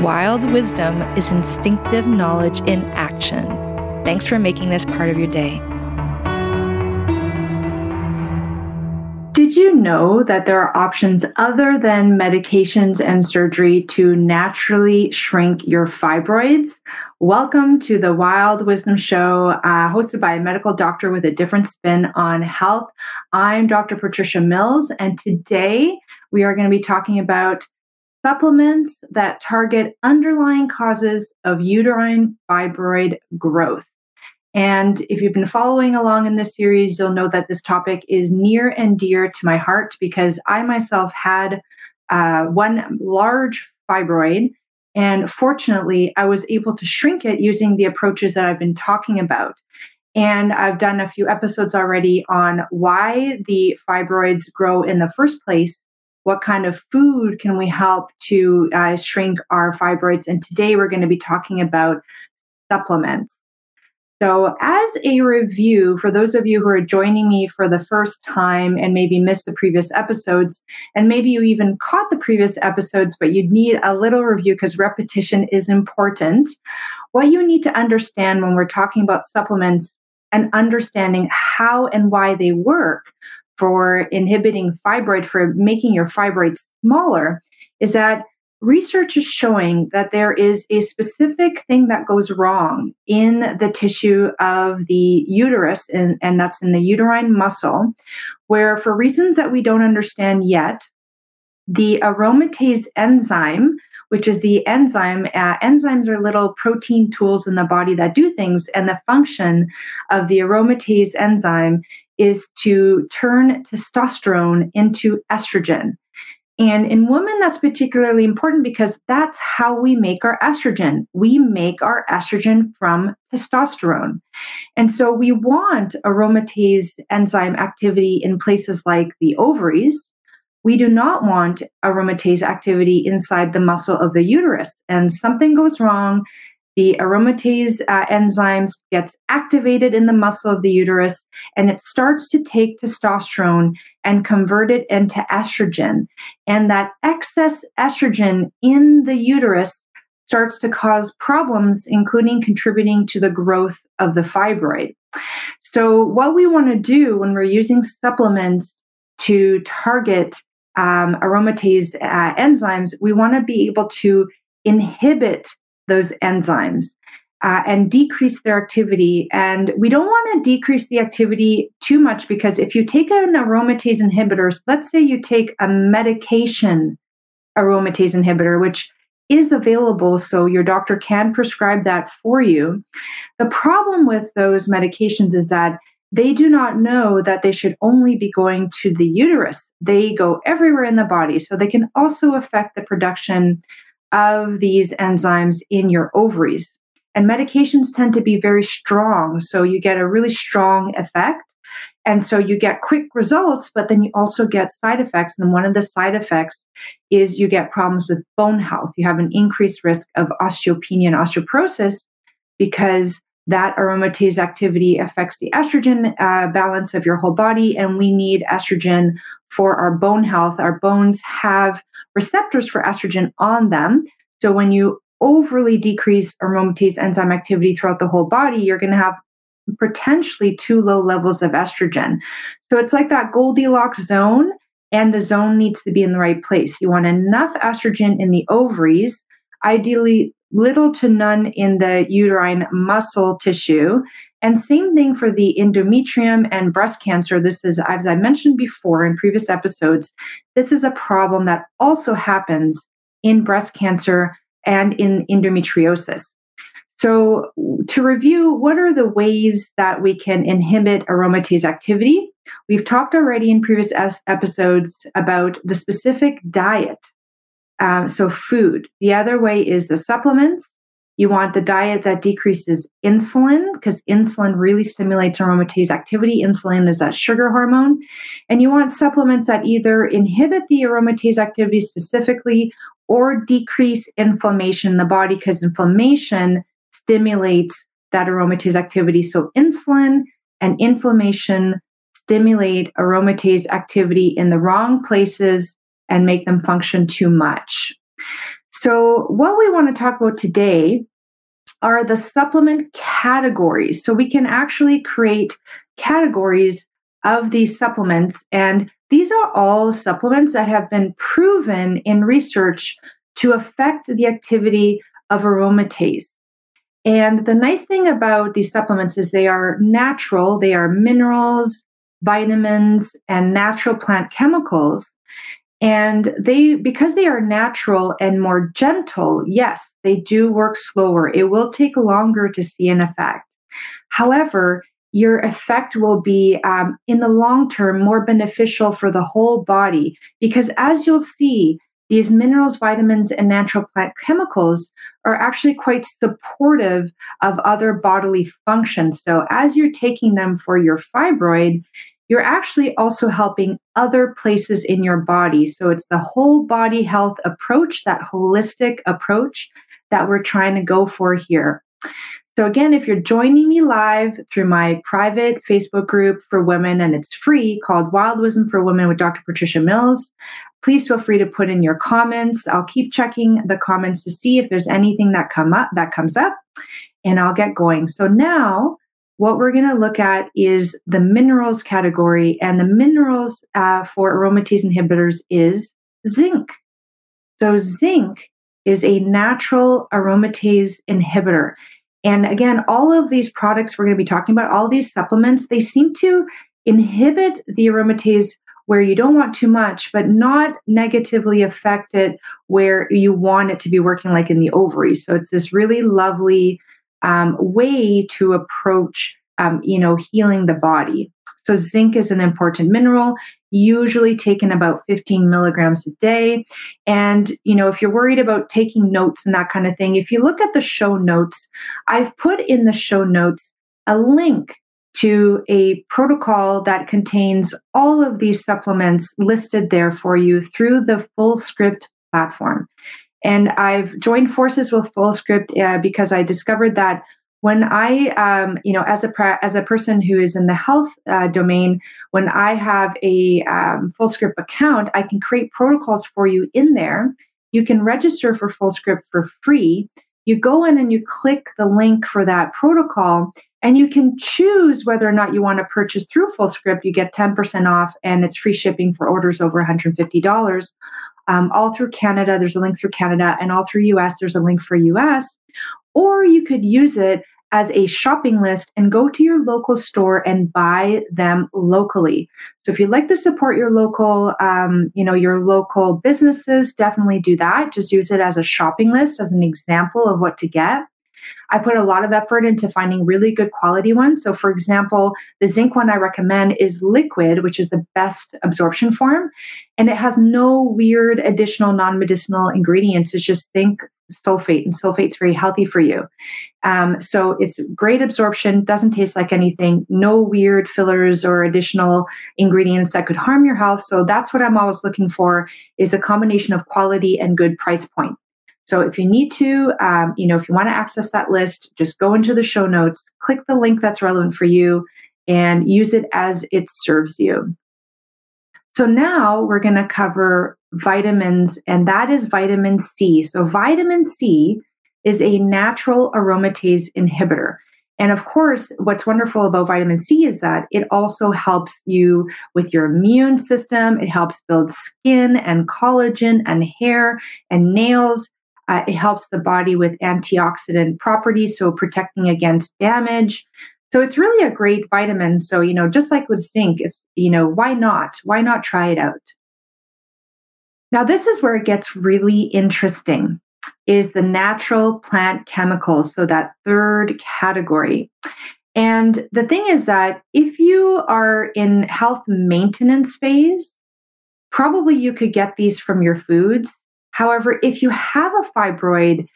Wild wisdom is instinctive knowledge in action. Thanks for making this part of your day. Did you know that there are options other than medications and surgery to naturally shrink your fibroids? Welcome to the Wild Wisdom Show, uh, hosted by a medical doctor with a different spin on health. I'm Dr. Patricia Mills, and today we are going to be talking about supplements that target underlying causes of uterine fibroid growth. And if you've been following along in this series, you'll know that this topic is near and dear to my heart because I myself had uh, one large fibroid. And fortunately, I was able to shrink it using the approaches that I've been talking about. And I've done a few episodes already on why the fibroids grow in the first place. What kind of food can we help to uh, shrink our fibroids? And today we're going to be talking about supplements. So, as a review, for those of you who are joining me for the first time and maybe missed the previous episodes, and maybe you even caught the previous episodes, but you'd need a little review because repetition is important. What you need to understand when we're talking about supplements and understanding how and why they work for inhibiting fibroid, for making your fibroids smaller, is that research is showing that there is a specific thing that goes wrong in the tissue of the uterus, and, and that's in the uterine muscle, where for reasons that we don't understand yet, the aromatase enzyme, which is the enzyme, uh, enzymes are little protein tools in the body that do things, and the function of the aromatase enzyme is to turn testosterone into estrogen. And in women, that's particularly important because that's how we make our estrogen. We make our estrogen from testosterone. And so we want aromatase enzyme activity in places like the ovaries. We do not want aromatase activity inside the muscle of the uterus. And something goes wrong the aromatase uh, enzymes gets activated in the muscle of the uterus and it starts to take testosterone and convert it into estrogen. And that excess estrogen in the uterus starts to cause problems including contributing to the growth of the fibroid. So what we want to do when we're using supplements to target um, aromatase uh, enzymes we want to be able to inhibit those enzymes uh, and decrease their activity. And we don't want to decrease the activity too much because if you take an aromatase inhibitor, let's say you take a medication aromatase inhibitor, which is available, so your doctor can prescribe that for you. The problem with those medications is that they do not know that they should only be going to the uterus. They go everywhere in the body. So they can also affect the production of these enzymes in your ovaries. And medications tend to be very strong. So you get a really strong effect. And so you get quick results, but then you also get side effects. And one of the side effects is you get problems with bone health. You have an increased risk of osteopenia and osteoporosis because that aromatase activity affects the estrogen uh, balance of your whole body. And we need estrogen for our bone health. Our bones have receptors for estrogen on them. So when you overly decrease aromatase enzyme activity throughout the whole body, you're going to have potentially too low levels of estrogen. So it's like that Goldilocks zone, and the zone needs to be in the right place. You want enough estrogen in the ovaries, ideally little to none in the uterine muscle tissue. And same thing for the endometrium and breast cancer. This is, as I mentioned before in previous episodes, this is a problem that also happens in breast cancer and in endometriosis. So, to review, what are the ways that we can inhibit aromatase activity? We've talked already in previous episodes about the specific diet um, so food. The other way is the supplements. You want the diet that decreases insulin because insulin really stimulates aromatase activity. Insulin is that sugar hormone. And you want supplements that either inhibit the aromatase activity specifically or decrease inflammation in the body because inflammation stimulates that aromatase activity. So insulin and inflammation stimulate aromatase activity in the wrong places and make them function too much. So, what we want to talk about today are the supplement categories. So we can actually create categories of these supplements. And these are all supplements that have been proven in research to affect the activity of aromatase. And the nice thing about these supplements is they are natural, they are minerals, vitamins, and natural plant chemicals. And they, because they are natural and more gentle, yes, they do work slower. It will take longer to see an effect. However, your effect will be um, in the long term more beneficial for the whole body because, as you'll see, these minerals, vitamins, and natural plant chemicals are actually quite supportive of other bodily functions. So, as you're taking them for your fibroid, you're actually also helping other places in your body. So it's the whole body health approach, that holistic approach that we're trying to go for here. So, again, if you're joining me live through my private Facebook group for women, and it's free called Wild Wisdom for Women with Dr. Patricia Mills, please feel free to put in your comments. I'll keep checking the comments to see if there's anything that come up that comes up, and I'll get going. So now what we're going to look at is the minerals category, and the minerals uh, for aromatase inhibitors is zinc. So, zinc is a natural aromatase inhibitor. And again, all of these products we're going to be talking about, all these supplements, they seem to inhibit the aromatase where you don't want too much, but not negatively affect it where you want it to be working like in the ovaries. So it's this really lovely um, way to approach, um, you know, healing the body. So zinc is an important mineral, usually taken about 15 milligrams a day. And, you know, if you're worried about taking notes and that kind of thing, if you look at the show notes, I've put in the show notes a link to a protocol that contains all of these supplements listed there for you through the Fullscript platform. And I've joined forces with Fullscript uh, because I discovered that when I, um, you know, as a as a person who is in the health uh, domain, when I have a um, Fullscript account, I can create protocols for you in there. You can register for Fullscript for free. You go in and you click the link for that protocol, and you can choose whether or not you want to purchase through Fullscript. You get 10% off, and it's free shipping for orders over $150 um, all through Canada. There's a link through Canada, and all through US, there's a link for US. Or you could use it as a shopping list and go to your local store and buy them locally. So if you'd like to support your local, um, you know, your local businesses, definitely do that. Just use it as a shopping list as an example of what to get. I put a lot of effort into finding really good quality ones. So, for example, the zinc one I recommend is liquid, which is the best absorption form. And it has no weird additional non medicinal ingredients. It's just zinc sulfate, and sulfate's very healthy for you. Um, so, it's great absorption, doesn't taste like anything, no weird fillers or additional ingredients that could harm your health. So, that's what I'm always looking for is a combination of quality and good price point. So if you need to, um, you know, if you want to access that list, just go into the show notes, click the link that's relevant for you, and use it as it serves you. So now we're going to cover vitamins, and that is vitamin C. So vitamin C is a natural aromatase inhibitor. And of course, what's wonderful about vitamin C is that it also helps you with your immune system. It helps build skin and collagen and hair and nails. Uh, it helps the body with antioxidant properties, so protecting against damage. So it's really a great vitamin. So, you know, just like with zinc, it's, you know, why not? Why not try it out? Now, this is where it gets really interesting is the natural plant chemicals, so that third category. And the thing is that if you are in health maintenance phase, probably you could get these from your foods However, if you have a fibroid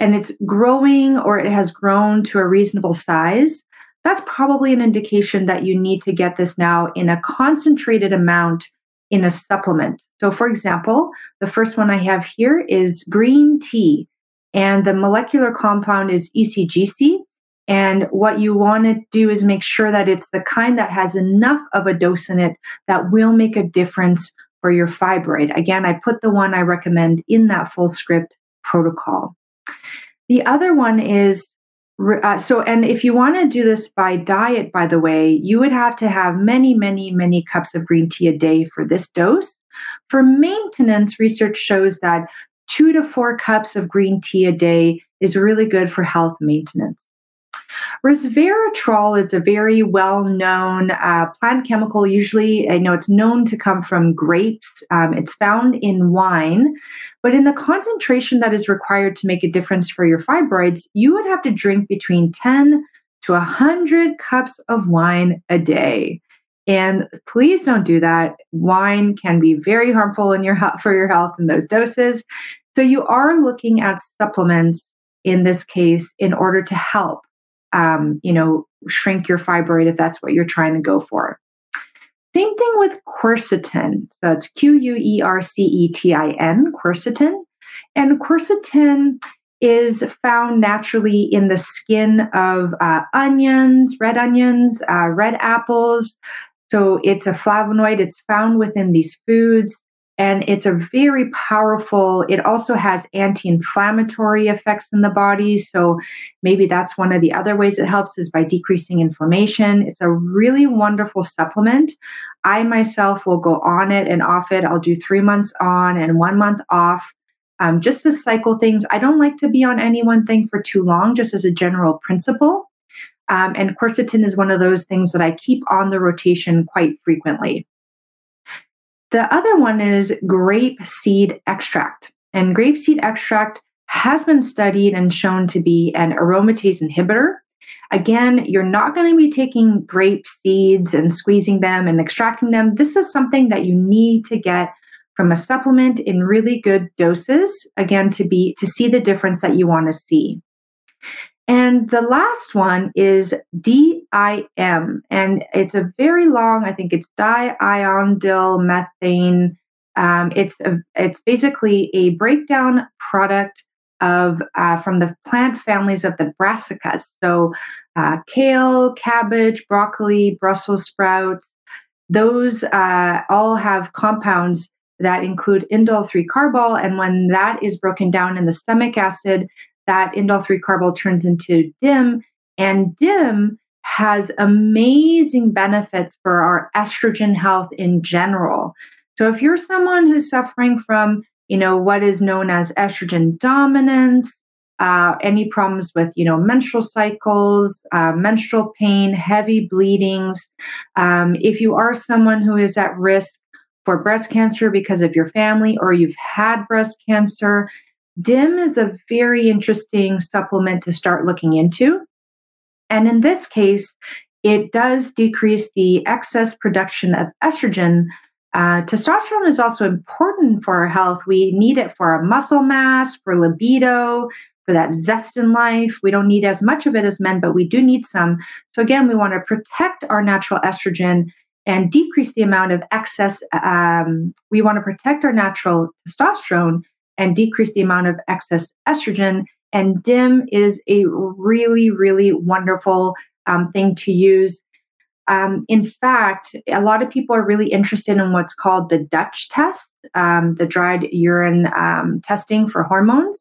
and it's growing or it has grown to a reasonable size, that's probably an indication that you need to get this now in a concentrated amount in a supplement. So, for example, the first one I have here is green tea, and the molecular compound is ECGC. And what you want to do is make sure that it's the kind that has enough of a dose in it that will make a difference for your fibroid. Again, I put the one I recommend in that Fullscript protocol. The other one is uh, so, and if you want to do this by diet, by the way, you would have to have many, many, many cups of green tea a day for this dose. For maintenance, research shows that two to four cups of green tea a day is really good for health maintenance. Resveratrol is a very well known uh, plant chemical. Usually, I know it's known to come from grapes. Um, it's found in wine, but in the concentration that is required to make a difference for your fibroids, you would have to drink between 10 to 100 cups of wine a day. And please don't do that. Wine can be very harmful in your for your health in those doses. So you are looking at supplements in this case in order to help um, you know, shrink your fibroid if that's what you're trying to go for. Same thing with quercetin. It's Q U E R C E T I N, quercetin. And quercetin is found naturally in the skin of uh, onions, red onions, uh, red apples. So it's a flavonoid, it's found within these foods and it's a very powerful it also has anti-inflammatory effects in the body. So maybe that's one of the other ways it helps is by decreasing inflammation. It's a really wonderful supplement. I myself will go on it and off it. I'll do three months on and one month off um, just to cycle things. I don't like to be on any one thing for too long just as a general principle. Um, and quercetin is one of those things that i keep on the rotation quite frequently the other one is grape seed extract. And grape seed extract has been studied and shown to be an aromatase inhibitor. Again, you're not going to be taking grape seeds and squeezing them and extracting them. This is something that you need to get from a supplement in really good doses again to be to see the difference that you want to see. And the last one is DIM, and it's a very long, I think it's diindolyl methane. Um, it's a, it's basically a breakdown product of uh, from the plant families of the brassicas. So uh, kale, cabbage, broccoli, Brussels sprouts, those uh, all have compounds that include indole 3 carbol. And when that is broken down in the stomach acid, that indole 3 carbol turns into DIM, and DIM has amazing benefits for our estrogen health in general. So if you're someone who's suffering from, you know, what is known as estrogen dominance, uh, any problems with, you know, menstrual cycles, uh, menstrual pain, heavy bleedings, um, if you are someone who is at risk for breast cancer because of your family or you've had breast cancer, DIM is a very interesting supplement to start looking into. And in this case, it does decrease the excess production of estrogen. Uh, testosterone is also important for our health. We need it for our muscle mass, for libido, for that zest in life. We don't need as much of it as men, but we do need some. So, again, we want to protect our natural estrogen and decrease the amount of excess. Um, we want to protect our natural testosterone and decrease the amount of excess estrogen. And DIM is a really, really wonderful um, thing to use. Um, in fact, a lot of people are really interested in what's called the Dutch test, um, the dried urine um, testing for hormones.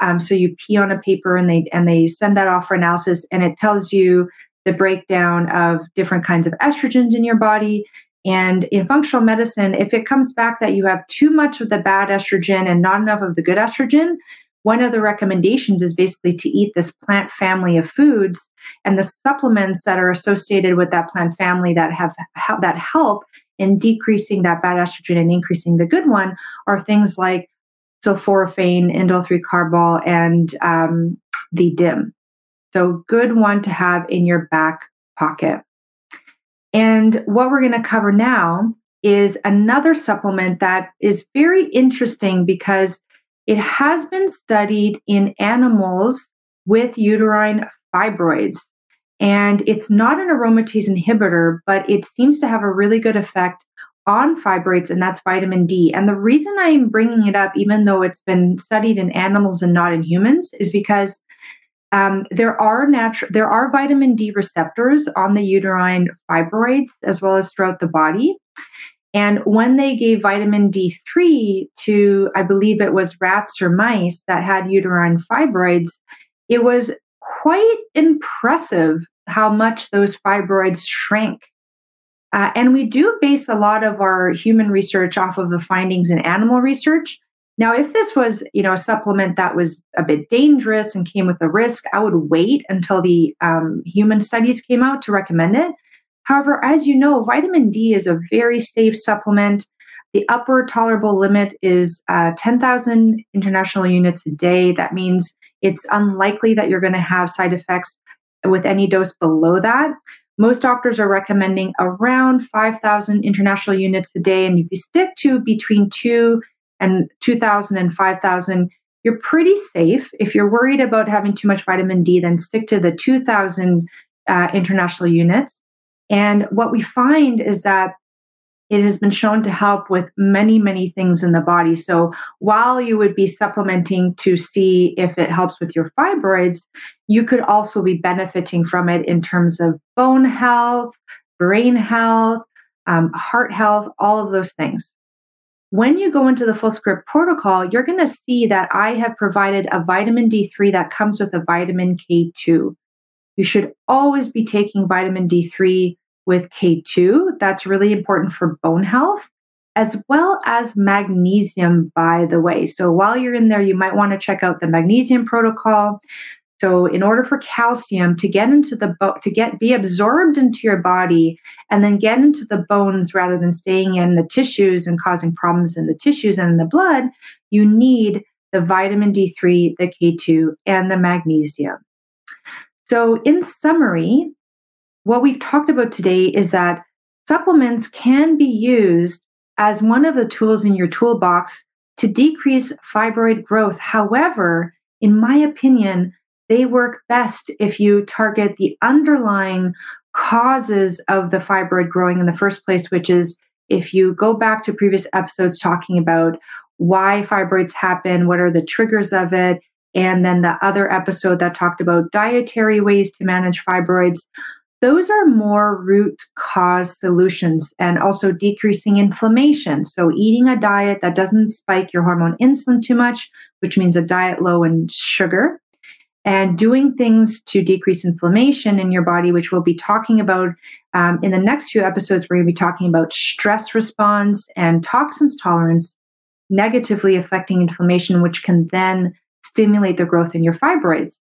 Um, so you pee on a paper and they and they send that off for analysis, and it tells you the breakdown of different kinds of estrogens in your body and in functional medicine, if it comes back that you have too much of the bad estrogen and not enough of the good estrogen, one of the recommendations is basically to eat this plant family of foods and the supplements that are associated with that plant family that have that help in decreasing that bad estrogen and increasing the good one are things like sulforaphane, indole 3 carbol, and um, the DIM. So, good one to have in your back pocket. And what we're going to cover now is another supplement that is very interesting because it has been studied in animals with uterine fibroids. And it's not an aromatase inhibitor, but it seems to have a really good effect on fibroids, and that's vitamin D. And the reason I'm bringing it up, even though it's been studied in animals and not in humans, is because um, there are natural there are vitamin D receptors on the uterine fibroids as well as throughout the body. And when they gave vitamin D3 to, I believe it was rats or mice that had uterine fibroids, it was quite impressive how much those fibroids shrank. Uh, and we do base a lot of our human research off of the findings in animal research. Now, if this was, you know, a supplement that was a bit dangerous and came with a risk, I would wait until the um, human studies came out to recommend it. However, as you know, vitamin D is a very safe supplement. The upper tolerable limit is uh, 10,000 international units a day. That means it's unlikely that you're going to have side effects with any dose below that. Most doctors are recommending around 5,000 international units a day. And if you stick to between two and 2,000 and 5,000, you're pretty safe. If you're worried about having too much vitamin D, then stick to the 2,000 uh, international units. And what we find is that it has been shown to help with many, many things in the body. So while you would be supplementing to see if it helps with your fibroids, you could also be benefiting from it in terms of bone health, brain health, um, heart health, all of those things. When you go into the Fullscript protocol, you're going to see that I have provided a vitamin D3 that comes with a vitamin K2. You should always be taking vitamin D3 with K2. That's really important for bone health, as well as magnesium, by the way. So while you're in there, you might want to check out the magnesium protocol. So in order for calcium to get into the bo- to get be absorbed into your body and then get into the bones rather than staying in the tissues and causing problems in the tissues and in the blood, you need the vitamin D3, the K2, and the magnesium. So in summary, what we've talked about today is that supplements can be used as one of the tools in your toolbox to decrease fibroid growth. However, in my opinion, they work best if you target the underlying causes of the fibroid growing in the first place, which is if you go back to previous episodes talking about why fibroids happen, what are the triggers of it, and then the other episode that talked about dietary ways to manage fibroids those are more root cause solutions and also decreasing inflammation. So, eating a diet that doesn't spike your hormone insulin too much, which means a diet low in sugar, and doing things to decrease inflammation in your body, which we'll be talking about um, in the next few episodes. We're going to be talking about stress response and toxins tolerance negatively affecting inflammation, which can then stimulate the growth in your fibroids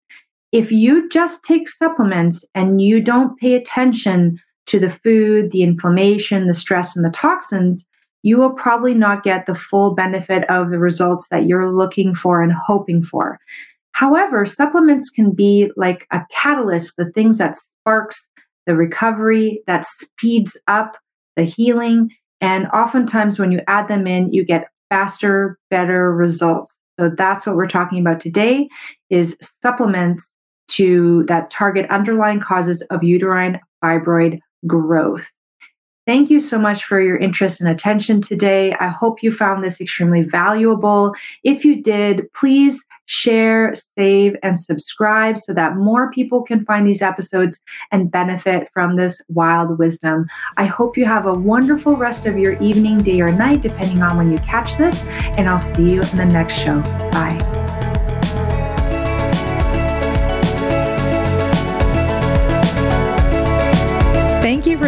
if you just take supplements and you don't pay attention to the food, the inflammation, the stress, and the toxins, you will probably not get the full benefit of the results that you're looking for and hoping for. However, supplements can be like a catalyst, the things that sparks the recovery, that speeds up the healing. And oftentimes, when you add them in, you get faster, better results. So that's what we're talking about today is supplements to that target underlying causes of uterine fibroid growth. Thank you so much for your interest and attention today. I hope you found this extremely valuable. If you did, please share, save, and subscribe so that more people can find these episodes and benefit from this wild wisdom. I hope you have a wonderful rest of your evening, day, or night, depending on when you catch this, and I'll see you in the next show. Bye.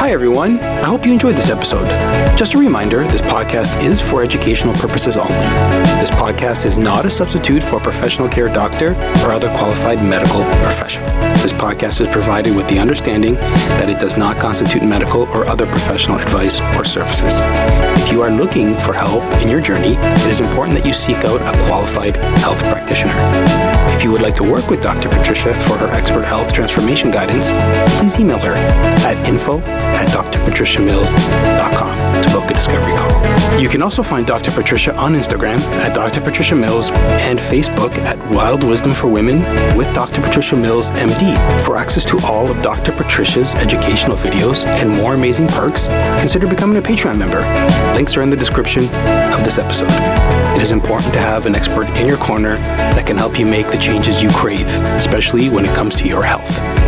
Hi, everyone. I hope you enjoyed this episode. Just a reminder this podcast is for educational purposes only. This podcast is not a substitute for a professional care doctor or other qualified medical professional. This podcast is provided with the understanding that it does not constitute medical or other professional advice or services. If you are looking for help in your journey, it is important that you seek out a qualified health practitioner. If you would like to work with Dr. Patricia for her expert health transformation guidance, please email her at info at drpatriciamills.com to book a discovery call. You can also find Dr. Patricia on Instagram at Dr. Patricia Mills and Facebook at Wild Wisdom for Women with Dr. Patricia Mills MD. For access to all of Dr. Patricia's educational videos and more amazing perks, consider becoming a Patreon member. Links are in the description of this episode. It is important to have an expert in your corner that can help you make the changes you crave, especially when it comes to your health.